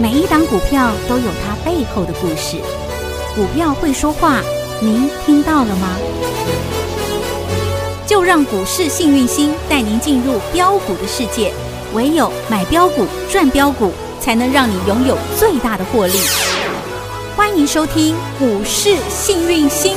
每一档股票都有它背后的故事。股票会说话，您听到了吗？就让股市幸运星带您进入标股的世界。唯有买标股赚标股，才能让你拥有最大的获利。欢迎收听股市幸运星。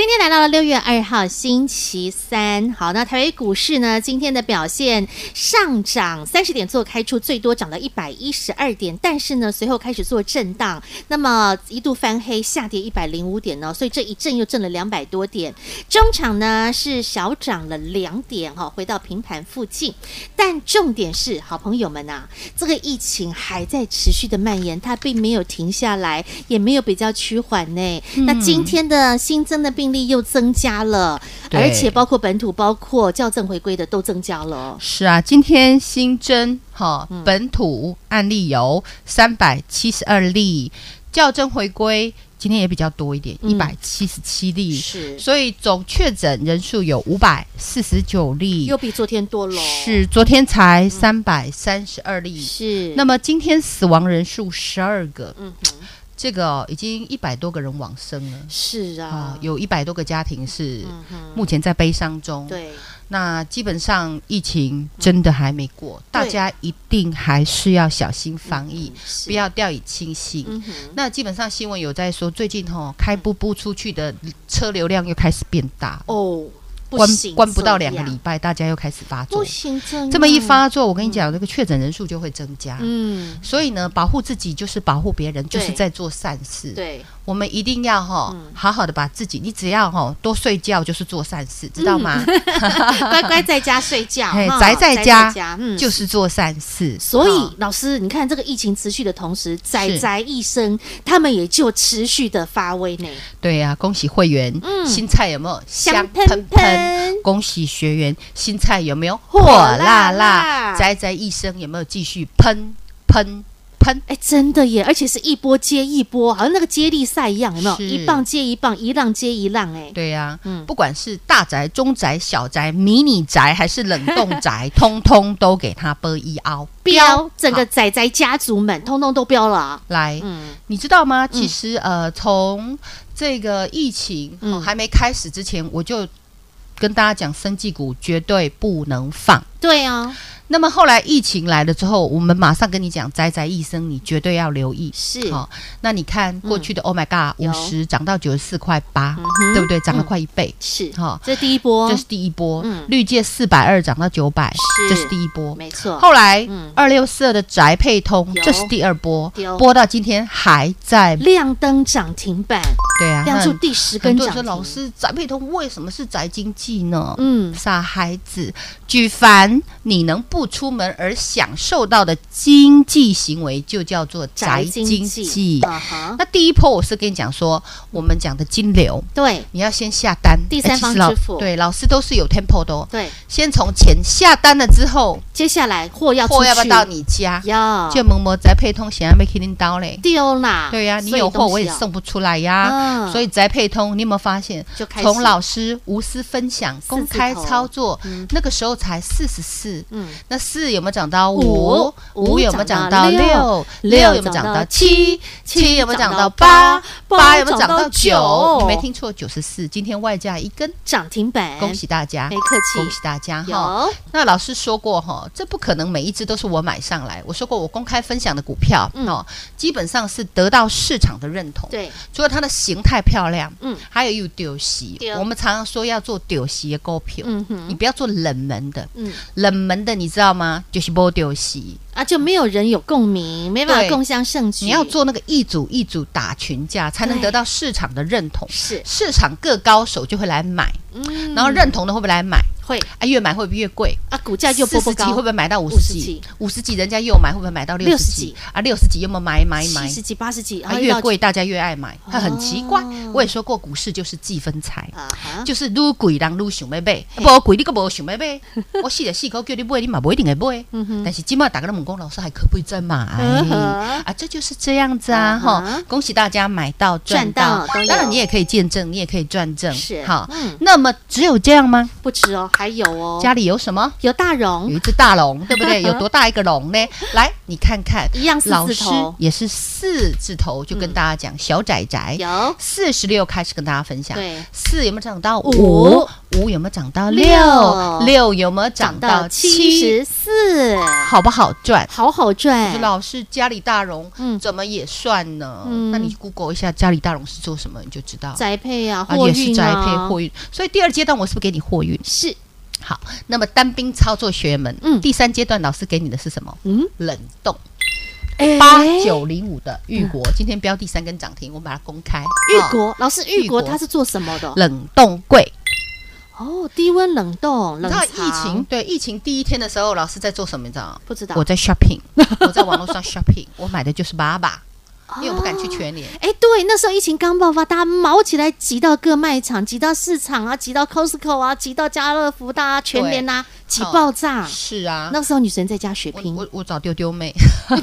今天来到了六月二号星期三，好，那台北股市呢，今天的表现上涨三十点，做开出最多涨到一百一十二点，但是呢，随后开始做震荡，那么一度翻黑，下跌一百零五点呢，所以这一震又震了两百多点，中场呢是小涨了两点哈，回到平盘附近，但重点是，好朋友们呐、啊，这个疫情还在持续的蔓延，它并没有停下来，也没有比较趋缓呢。嗯、那今天的新增的。病例又增加了，而且包括本土、包括校正回归的都增加了。是啊，今天新增哈本土案例有三百七十二例，校正回归今天也比较多一点，一百七十七例。是，所以总确诊人数有五百四十九例，又比昨天多了。是，昨天才三百三十二例。是，那么今天死亡人数十二个。嗯哼。这个、哦、已经一百多个人往生了，是啊，哦、有一百多个家庭是目前在悲伤中。那基本上疫情真的还没过，嗯、大家一定还是要小心防疫，嗯、不要掉以轻心。嗯、那基本上新闻有在说，最近哦开不不出去的车流量又开始变大。哦。关关不到两个礼拜，大家又开始发作。不行，这么一发作，我跟你讲，这个确诊人数就会增加。嗯，所以呢，保护自己就是保护别人，就是在做善事。对，我们一定要哈，好好的把自己，你只要哈多睡觉，就是做善事，知道吗？乖乖在家睡觉，宅在家就是做善事。所以老师，你看这个疫情持续的同时，宅宅一生，他们也就持续的发威呢。对呀，恭喜会员，新菜有没有香喷喷？恭喜学员，新菜有没有火辣辣？宅宅一生有没有继续喷喷喷？哎，真的耶！而且是一波接一波，好像那个接力赛一样，有没有？一棒接一棒，一浪接一浪。哎，对呀、啊，嗯，不管是大宅、中宅、小宅、迷你宅还是冷冻宅，通通都给它波一凹标，整个宅宅家族们通通都标了、啊。来，嗯，你知道吗？其实，呃，从这个疫情、哦、还没开始之前，我就。跟大家讲，生技股绝对不能放。对啊。那么后来疫情来了之后，我们马上跟你讲，宅宅一生你绝对要留意。是，好，那你看过去的 Oh my God，五十涨到九十四块八，对不对？涨了快一倍。是，好，这第一波，这是第一波。嗯，绿界四百二涨到九百，这是第一波，没错。后来二六四二的宅配通，这是第二波，波到今天还在亮灯涨停板。对啊，亮出第十根涨停。很多人说，老师，宅配通为什么是宅经济呢？嗯，傻孩子，举凡你能不不出门而享受到的经济行为，就叫做宅经济。那第一波，我是跟你讲说，我们讲的金流，对，你要先下单，第三方支付，对，老师都是有 temple 的，对，先从钱下单了之后，接下来货要货要不要到你家？要，就某某宅配通，想要没肯定到嘞，丢啦，对呀，你有货我也送不出来呀，所以宅配通，你有没有发现？从老师无私分享、公开操作，那个时候才四十四，嗯。那四有没有涨到五？五有没有涨到六？六有没有涨到七？七有没有涨到八？八有没有涨到九？你没听错，九十四。今天外加一根涨停板，恭喜大家！没客气，恭喜大家哈。那老师说过哈，这不可能每一只都是我买上来。我说过，我公开分享的股票哦，基本上是得到市场的认同。对，除了它的形态漂亮，嗯，还有又丢席。我们常常说要做丢席的股票，嗯哼，你不要做冷门的，嗯，冷门的你知道。吗？就是不丢戏啊，就没有人有共鸣，没办法共襄盛举。你要做那个一组一组打群架，才能得到市场的认同。是市场各高手就会来买，嗯，然后认同的会不会来买？会啊，越买会不会越贵啊？股价就波波高，会不会买到五十几？五十几人家又买，会不会买到六十几？啊，六十几有没有买买买？七十几、八十几啊，越贵大家越爱买，它很奇怪。我也说过，股市就是计分财，就是撸鬼人撸想买买，不鬼你个不想买买。我四十四口叫你买，你嘛不一定会买。但是今麦打个猛攻，老师还可不可以再买？啊，这就是这样子啊！哈，恭喜大家买到赚到，当然你也可以见证，你也可以赚证。是好，那么只有这样吗？不止哦，还有哦，家里有什么？有大龙，有一只大龙，对不对？有多大一个龙呢？来，你看看，一样四字头，也是四字头，就跟大家讲小仔仔有四十六开始跟大家分享，对，四有没有涨到五？五有没有涨到六？六有没有涨到七十四？好不好赚？好好赚。老师家里大龙，嗯，怎么也算呢？那你 Google 一下家里大龙是做什么，你就知道宅配啊，也是宅配货运。所以第二阶段我是不是给你货运？是。好，那么单兵操作学员们，嗯，第三阶段老师给你的是什么？嗯，冷冻。八九零五的玉国今天标第三根涨停，我们把它公开。玉国老师，玉国它是做什么的？冷冻柜。哦，低温冷冻，冷藏。疫情对疫情第一天的时候，老师在做什么？你知道吗不知道。我在 shopping，我在网络上 shopping，我买的就是爸爸。因为我不敢去全年。哎，对，那时候疫情刚爆发，大家卯起来挤到各卖场，挤到市场啊，挤到 Costco 啊，挤到家乐福大啊，全联啊，挤爆炸。是啊，那时候女神在家血拼。我我找丢丢妹，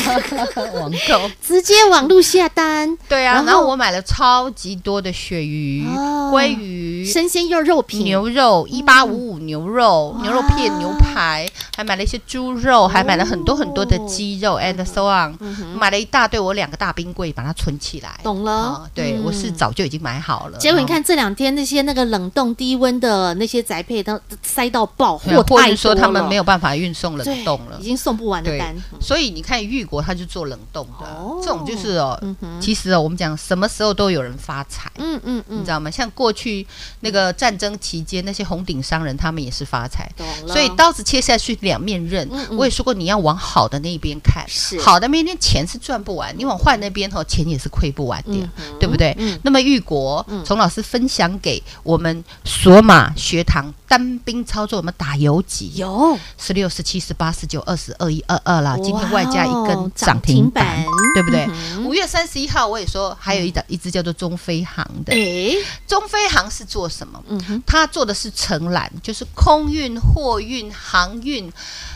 网购直接网路下单。对啊，然后我买了超级多的鳕鱼、鲑鱼、生鲜肉肉品、牛肉一八五五牛肉、牛肉片、牛排，还买了一些猪肉，还买了很多很多的鸡肉，and so on，买了一大堆，我两个大冰。柜把它存起来，懂了。对，我是早就已经买好了。结果你看这两天那些那个冷冻低温的那些宅配都塞到爆，货太多了，说他们没有办法运送冷冻了，已经送不完的单。所以你看玉国他就做冷冻的，这种就是哦，其实哦，我们讲什么时候都有人发财，嗯嗯嗯，你知道吗？像过去那个战争期间那些红顶商人，他们也是发财。所以刀子切下去两面刃。我也说过，你要往好的那一边看，是好的那边钱是赚不完，你往坏那边。后钱也是亏不完的，嗯、对不对？嗯、那么玉国从老师分享给我们索马学堂单兵操作，我们打游击有十六、十七、十八、十九、二十二、一、二二了。今天外加一根涨停板，对不对？五、嗯、月三十一号我也说还有一档一只叫做中飞航的。诶中飞航是做什么？嗯哼，它做的是承揽，就是空运、货运、航运。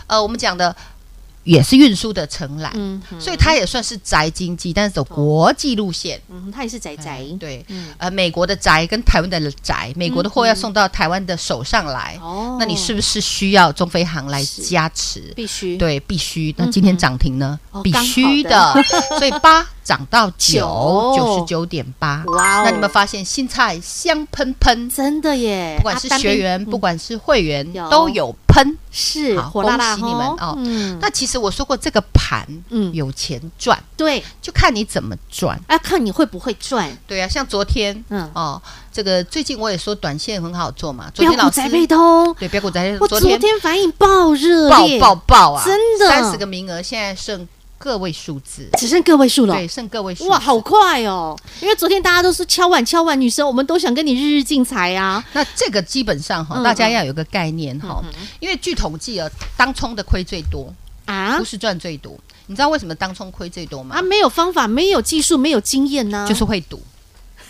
呃，我们讲的。也是运输的承揽，嗯、所以它也算是宅经济，但是走国际路线。嗯，它也是宅宅。对，嗯、呃，美国的宅跟台湾的宅，美国的货要送到台湾的手上来，那你是不是需要中飞航来加持？必须，对，必须。那今天涨停呢？嗯、必须的。所以八。涨到九九十九点八，哇哦！那你们发现新菜香喷喷，真的耶！不管是学员，不管是会员，都有喷，是好，恭喜你们哦！那其实我说过，这个盘，嗯，有钱赚，对，就看你怎么赚，啊，看你会不会赚。对啊，像昨天，嗯哦，这个最近我也说短线很好做嘛。昨天老师宅配通，对，标股宅配通，我昨天反应爆热爆爆爆啊！真的，三十个名额，现在剩。个位数字，只剩个位数了。对，剩个位数。哇，好快哦！因为昨天大家都是敲碗敲碗，女生我们都想跟你日日进财啊。那这个基本上哈，大家要有个概念哈，因为据统计啊，当冲的亏最多啊，不是赚最多。你知道为什么当冲亏最多吗？啊，没有方法，没有技术，没有经验呢，就是会赌。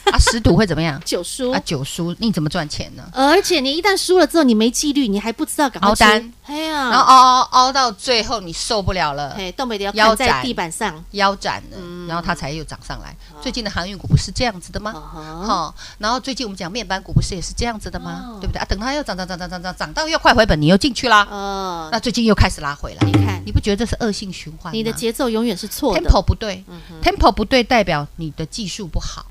啊，十赌会怎么样？九输。啊，九输，你怎么赚钱呢？而且你一旦输了之后，你没纪律，你还不知道赶快熬单。哎呀，然后熬熬熬到最后你受不了了，哎，东北的腰在地板上，腰斩了，然后它才又涨上来。最近的航运股不是这样子的吗？哈，然后最近我们讲面板股不是也是这样子的吗？对不对啊？等它又涨涨涨涨涨涨涨到又快回本，你又进去啦。哦，那最近又开始拉回来。你看，你不觉得这是恶性循环？你的节奏永远是错的，tempo 不对，tempo 不对代表你的技术不好。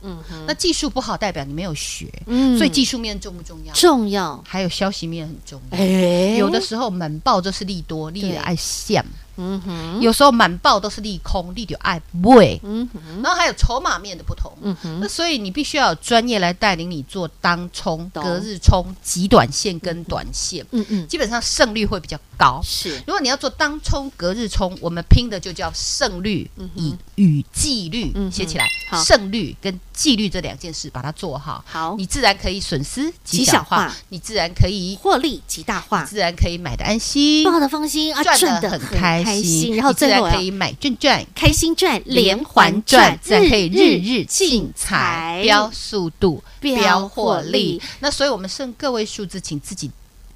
那技术不好代表你没有学。嗯，所以技术面重不重要？重要。还有消息面很重要。哎，有的时候门报就是利多，利的爱线。嗯哼，有时候满报都是利空，利就爱卖。嗯哼，然后还有筹码面的不同。嗯哼，那所以你必须要有专业来带领你做当冲、隔日冲、极短线跟短线。嗯嗯，基本上胜率会比较高。是，如果你要做当冲、隔日冲，我们拼的就叫胜率以与纪律写起来，胜率跟纪律这两件事把它做好，好，你自然可以损失极小化，你自然可以获利极大化，自然可以买的安心，抱的放心，啊，赚的很开心，然后自然可以买赚赚，开心赚连环赚，自然可以日日进财，飙速度，飙获利。那所以我们剩个位数字，请自己。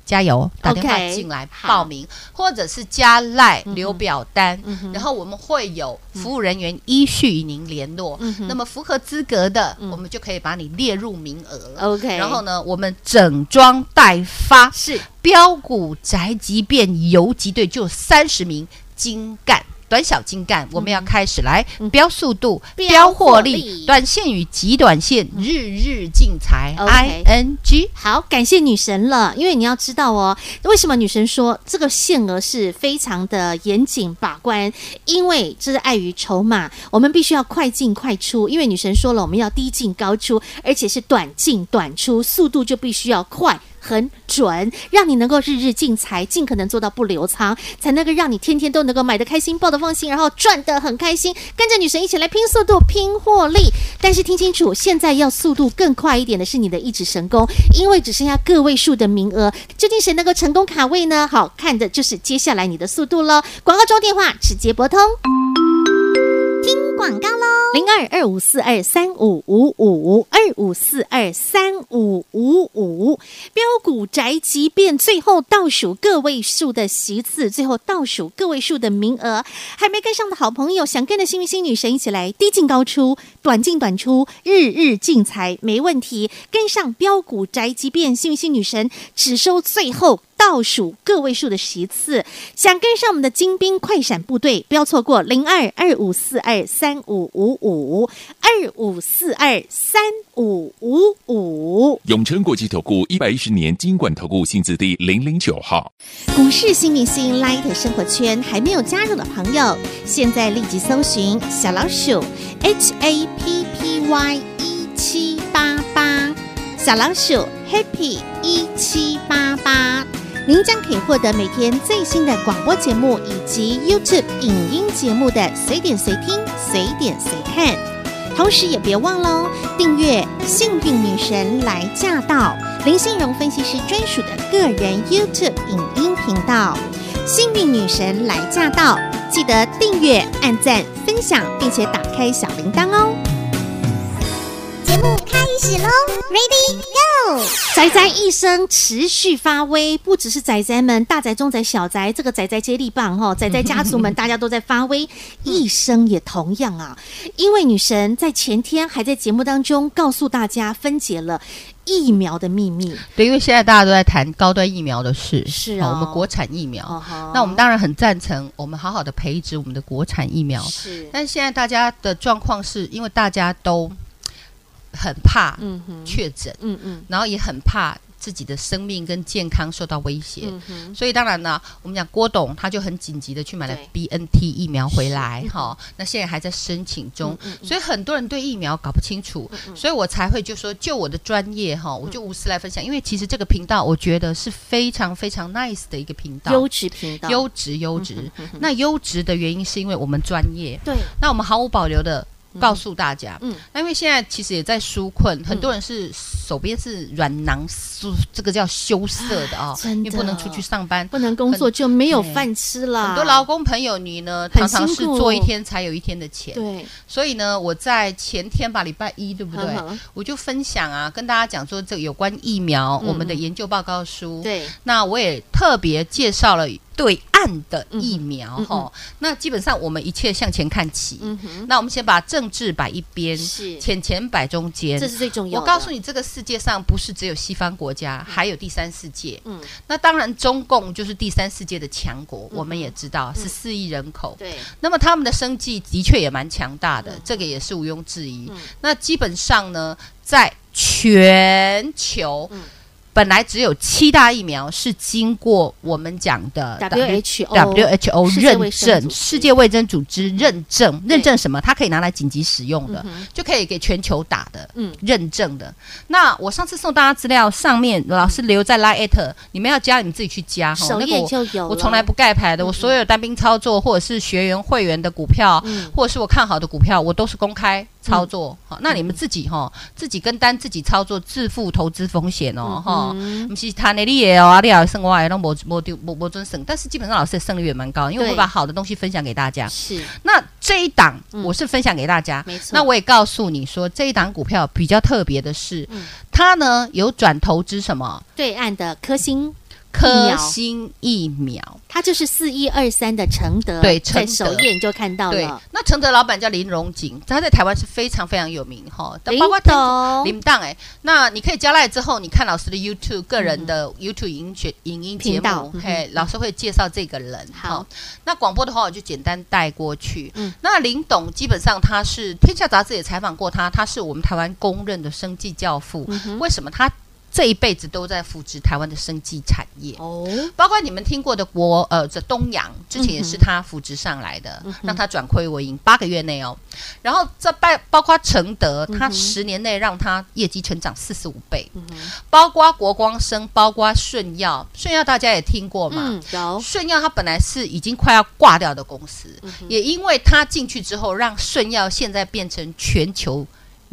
加油！打电话进来报名，或者是加赖留表单，然后我们会有服务人员依序与您联络。那么符合资格的，我们就可以把你列入名额了。OK，然后呢，我们整装待发，是标股宅急便游击队就三十名精干。短小精干，我们要开始来标速度、标获利，短线与极短线，日日进财。I N G，好，感谢女神了，因为你要知道哦，为什么女神说这个限额是非常的严谨把关？因为这是碍于筹码，我们必须要快进快出。因为女神说了，我们要低进高出，而且是短进短出，速度就必须要快。很准，让你能够日日进财，尽可能做到不留仓，才能够让你天天都能够买得开心，抱得放心，然后赚得很开心。跟着女神一起来拼速度、拼获利。但是听清楚，现在要速度更快一点的是你的一指神功，因为只剩下个位数的名额，究竟谁能够成功卡位呢？好，看的就是接下来你的速度了。广告中电话直接拨通。听广告喽，零二二五四二三五五五二五四二三五五五，标股宅急便最后倒数个位数的席次，最后倒数个位数的名额，还没跟上的好朋友，想跟着幸运星女神一起来低进高出，短进短出，日日进财，没问题，跟上标股宅急便，幸运星女神只收最后。倒数个位数的席次，想跟上我们的精兵快闪部队，不要错过零二二五四二三五五五二五四二三五五五。永诚国际投顾一百一十年金管投顾新字第零零九号。股市新明星 Light 生活圈还没有加入的朋友，现在立即搜寻小老鼠 H A P P Y 一七八八，小老鼠 Happy 一七八八。您将可以获得每天最新的广播节目以及 YouTube 影音节目的随点随听、随点随看，同时也别忘喽订阅《幸运女神来驾到》林信荣分析师专属的个人 YouTube 影音频道《幸运女神来驾到》，记得订阅、按赞、分享，并且打开小铃铛哦。节目开始喽，Ready Go！宅宅一生持续发威，不只是宅宅们，大宅、中宅、小宅，这个宅宅接力棒哈，宅宅家族们大家都在发威，一生也同样啊。因为女神在前天还在节目当中告诉大家分解了疫苗的秘密。对，因为现在大家都在谈高端疫苗的事，是啊、哦，我们国产疫苗，那我们当然很赞成，我们好好的培植我们的国产疫苗。是，但是现在大家的状况是因为大家都。很怕确诊，嗯嗯，然后也很怕自己的生命跟健康受到威胁，所以当然呢，我们讲郭董他就很紧急的去买了 BNT 疫苗回来，哈，那现在还在申请中，所以很多人对疫苗搞不清楚，所以我才会就说就我的专业哈，我就无私来分享，因为其实这个频道我觉得是非常非常 nice 的一个频道，优质频道，优质优质，那优质的原因是因为我们专业，对，那我们毫无保留的。告诉大家，嗯，那因为现在其实也在纾困，很多人是手边是软囊，这个叫羞涩的啊，因为不能出去上班，不能工作就没有饭吃了。很多劳工朋友，你呢常常是做一天才有一天的钱，对。所以呢，我在前天吧，礼拜一，对不对？我就分享啊，跟大家讲说这有关疫苗，我们的研究报告书。对。那我也特别介绍了。对岸的疫苗哈、那基本上我们一切向前看齐。嗯、那我们先把政治摆一边，是钱钱摆中间，这是最重要的。我告诉你，这个世界上不是只有西方国家，还有第三世界。嗯，那当然中共就是第三世界的强国，嗯、我们也知道是四亿人口。对、嗯，那么他们的生计的确也蛮强大的，嗯、这个也是毋庸置疑。嗯、那基本上呢，在全球。嗯本来只有七大疫苗是经过我们讲的 WHO WHO 认证，世界卫生组织认证，认证什么？它可以拿来紧急使用的，就可以给全球打的，嗯，认证的。那我上次送大家资料，上面老师留在 Line，你们要加，你们自己去加哈。首页就有，我从来不盖牌的，我所有单兵操作或者是学员会员的股票，或者是我看好的股票，我都是公开。操作，好，那你们自己哈，自己跟单，自己操作，自负投资风险哦，哈，不是他那里也有啊，你要胜我也拢无无丢无无准胜，但是基本上老师的胜率也蛮高，因为我会把好的东西分享给大家。是，那这一档我是分享给大家，没。错。那我也告诉你说，这一档股票比较特别的是，它呢有转投资什么？对岸的科兴。科兴疫苗，它就是四一二三的承德，对，在首页你就看到了。对，那承德老板叫林荣景，他在台湾是非常非常有名哈。林董，林当哎，那你可以加来之后，你看老师的 YouTube 个人的 YouTube 影学影音节目，嘿，老师会介绍这个人。好，那广播的话我就简单带过去。嗯，那林董基本上他是天下杂志也采访过他，他是我们台湾公认的生计教父。为什么他？这一辈子都在扶植台湾的生技产业。哦，包括你们听过的国呃这东阳，之前也是他扶植上来的，嗯、让他转亏为盈八个月内哦，然后这包包括承德，他十年内让他业绩成长四十五倍，嗯、包括国光生，包括顺耀，顺耀大家也听过嘛？嗯、有。顺药，它本来是已经快要挂掉的公司，嗯、也因为他进去之后，让顺耀现在变成全球。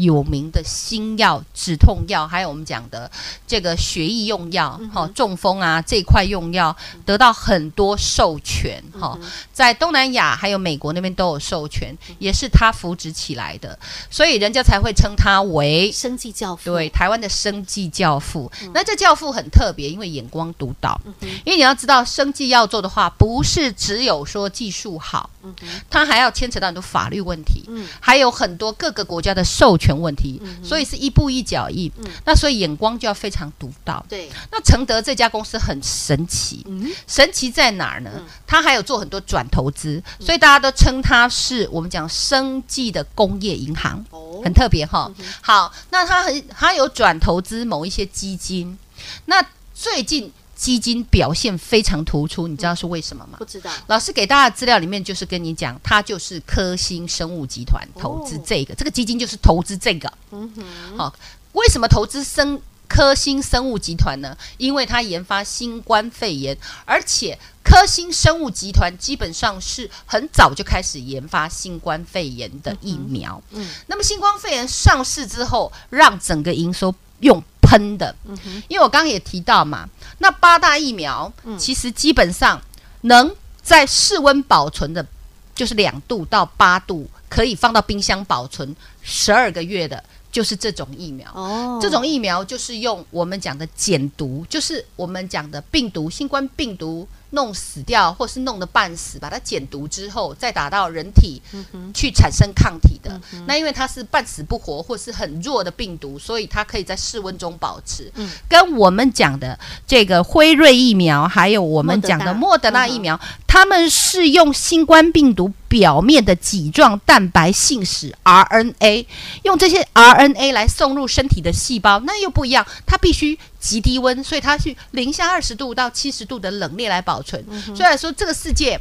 有名的新药、止痛药，还有我们讲的这个血液用药，哈、嗯，中风啊这块用药得到很多授权，哈、嗯，在东南亚还有美国那边都有授权，也是他扶植起来的，所以人家才会称他为生计教父。对，台湾的生计教父。嗯、那这教父很特别，因为眼光独到。嗯、因为你要知道，生计要做的话，不是只有说技术好，嗯、他还要牵扯到很多法律问题，嗯、还有很多各个国家的授权。问题，所以是一步一脚印。嗯、那所以眼光就要非常独到。对，那承德这家公司很神奇，嗯、神奇在哪儿呢？它还有做很多转投资，所以大家都称它是我们讲生计的工业银行，哦、很特别哈。嗯、好，那它很他有转投资某一些基金，那最近。基金表现非常突出，你知道是为什么吗？不知道。老师给大家资料里面就是跟你讲，它就是科兴生物集团投资这个，哦、这个基金就是投资这个。嗯哼。好，为什么投资生科兴生物集团呢？因为它研发新冠肺炎，而且科兴生物集团基本上是很早就开始研发新冠肺炎的疫苗。嗯，嗯。那么新冠肺炎上市之后，让整个营收用喷的。嗯哼。因为我刚刚也提到嘛。那八大疫苗，其实基本上能在室温保存的，就是两度到八度，可以放到冰箱保存十二个月的，就是这种疫苗。哦，这种疫苗就是用我们讲的减毒，就是我们讲的病毒，新冠病毒。弄死掉，或是弄得半死，把它减毒之后，再打到人体去产生抗体的。嗯、那因为它是半死不活，或是很弱的病毒，所以它可以在室温中保持。嗯、跟我们讲的这个辉瑞疫苗，还有我们讲的莫德纳疫苗，他们是用新冠病毒表面的棘状蛋白信使 RNA，用这些 RNA 来送入身体的细胞，那又不一样，它必须。极低温，所以它是零下二十度到七十度的冷链来保存。嗯、哼所以说，这个世界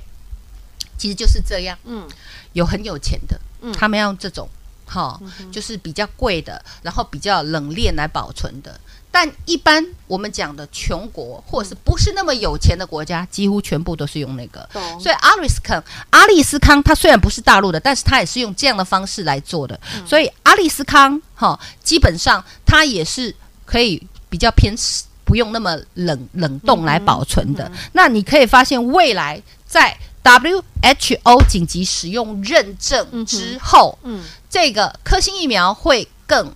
其实就是这样。嗯，有很有钱的，嗯、他们要用这种，哈、哦，嗯、就是比较贵的，然后比较冷链来保存的。但一般我们讲的穷国，或者是不是那么有钱的国家，几乎全部都是用那个。所以阿里斯康，阿利斯康，它虽然不是大陆的，但是它也是用这样的方式来做的。嗯、所以阿里斯康，哈、哦，基本上它也是可以。比较偏不用那么冷冷冻来保存的，嗯嗯、那你可以发现未来在 WHO 紧急使用认证之后，这个科兴疫苗会更。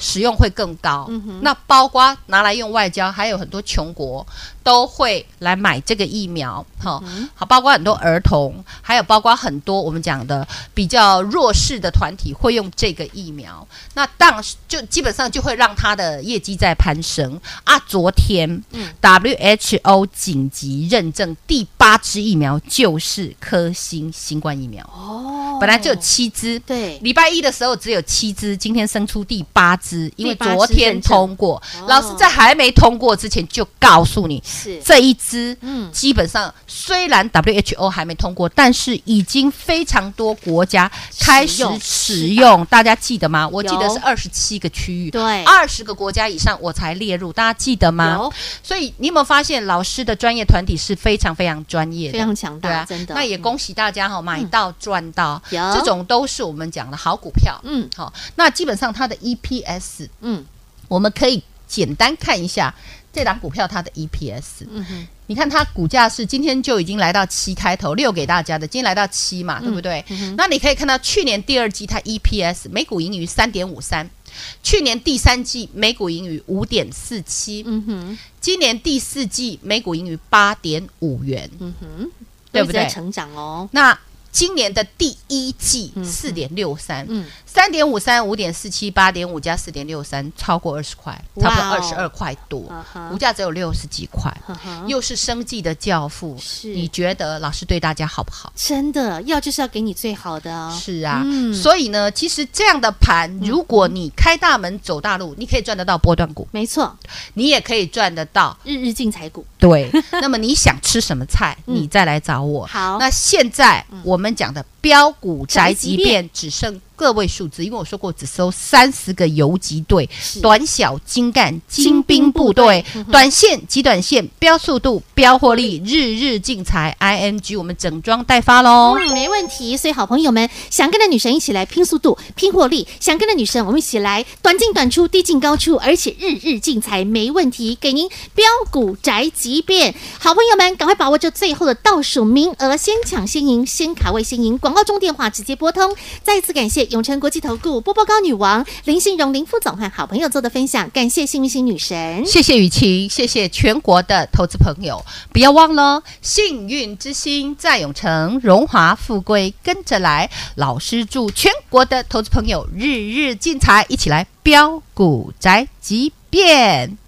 使用会更高，那包括拿来用外交，还有很多穷国都会来买这个疫苗，哈、嗯，好，包括很多儿童，还有包括很多我们讲的比较弱势的团体会用这个疫苗，那当就基本上就会让他的业绩在攀升。啊。昨天、嗯、WHO 紧急认证第八支疫苗就是科兴新冠疫苗。哦。本来就有七支，对，礼拜一的时候只有七支，今天生出第八支，因为昨天通过。老师在还没通过之前就告诉你，是这一支，嗯，基本上虽然 WHO 还没通过，但是已经非常多国家开始使用。大家记得吗？我记得是二十七个区域，对，二十个国家以上我才列入，大家记得吗？有。所以你有没有发现老师的专业团体是非常非常专业的，非常强大，真的。那也恭喜大家哈，买到赚到。有这种都是我们讲的好股票。嗯，好，那基本上它的 EPS，嗯，我们可以简单看一下这档股票它的 EPS。你看它股价是今天就已经来到七开头，六给大家的，今天来到七嘛，对不对？嗯、那你可以看到去年第二季它 EPS 每股盈余三点五三。去年第三季每股盈余五点四七，嗯哼，今年第四季每股盈余八点五元，嗯哼，对不对？成长哦。那今年的第一季四点六三，嗯。三点五三五点四七八点五加四点六三，超过二十块，差不多二十二块多，股价只有六十几块，又是生计的教父，是。你觉得老师对大家好不好？真的要就是要给你最好的哦。是啊，嗯、所以呢，其实这样的盘，如果你开大门走大路，你可以赚得到波段股，没错，你也可以赚得到日日进财股。对，那么你想吃什么菜，你再来找我。好，那现在我们讲的标股宅急便只剩。个位数字，因为我说过只收三十个游击队，短小精干精兵部队，短线极短线，标速度标获利，日日进财。ING 我们整装待发喽，嗯，没问题。所以好朋友们想跟着女神一起来拼速度、拼获利，想跟着女神我们一起来短进短出、低进高出，而且日日进财，没问题。给您标股宅急便，好朋友们赶快把握这最后的倒数名额，先抢先赢，先卡位先赢。广告中电话直接拨通，再次感谢。永诚国际投顾波波高女王林信荣林副总和好朋友做的分享，感谢幸运星女神，谢谢雨晴，谢谢全国的投资朋友，不要忘了，幸运之星在永诚，荣华富贵跟着来，老师祝全国的投资朋友日日进财，一起来飙股宅急便。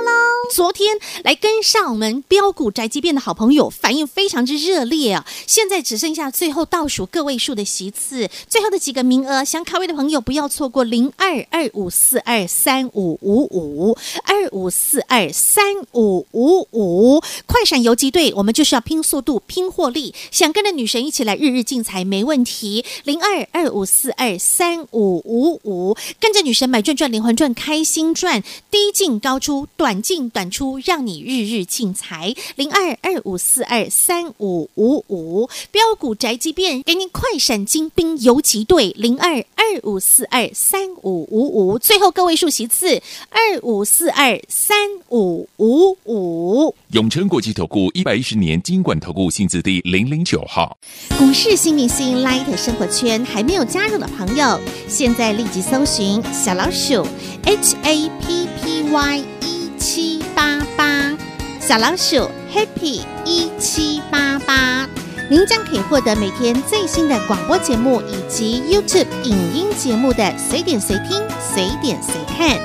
昨天来跟上我们标股宅急便的好朋友，反应非常之热烈啊！现在只剩下最后倒数个位数的席次，最后的几个名额，想卡位的朋友不要错过零二二五四二三五五五二五四二三五五五，快闪游击队，我们就是要拼速度、拼获利，想跟着女神一起来日日进财没问题。零二二五四二三五五五，跟着女神买转转连环转，开心转，低进高出，短进短。出让你日日进财，零二二五四二三五五五，标股宅急便，给您快闪精兵游击队，零二二五四二三五五五，最后个位数席次二五四二三五五五。永诚国际投顾一百一十年金管投顾新字第零零九号，股市新明星 Light 生活圈还没有加入的朋友，现在立即搜寻小老鼠 H A P P Y 一七。八八小老鼠 Happy 一七八八，您将可以获得每天最新的广播节目以及 YouTube 影音节目的随点随听、随点随看。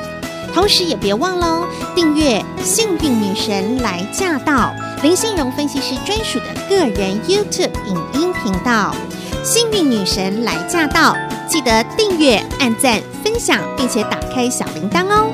同时也别忘喽，订阅幸运女神来驾到林信荣分析师专属的个人 YouTube 影音频道“幸运女神来驾到”，记得订阅、按赞、分享，并且打开小铃铛哦。